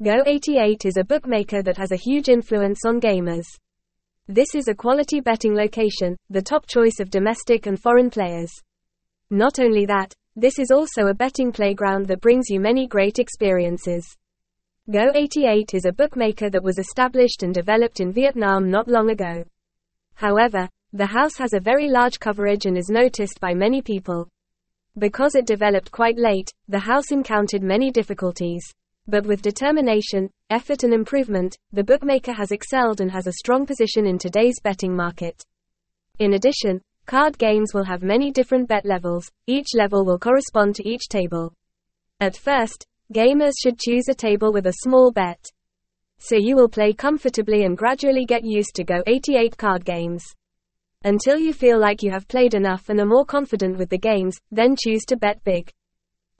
Go88 is a bookmaker that has a huge influence on gamers. This is a quality betting location, the top choice of domestic and foreign players. Not only that, this is also a betting playground that brings you many great experiences. Go88 is a bookmaker that was established and developed in Vietnam not long ago. However, the house has a very large coverage and is noticed by many people. Because it developed quite late, the house encountered many difficulties. But with determination, effort, and improvement, the bookmaker has excelled and has a strong position in today's betting market. In addition, card games will have many different bet levels, each level will correspond to each table. At first, gamers should choose a table with a small bet. So you will play comfortably and gradually get used to Go 88 card games. Until you feel like you have played enough and are more confident with the games, then choose to bet big.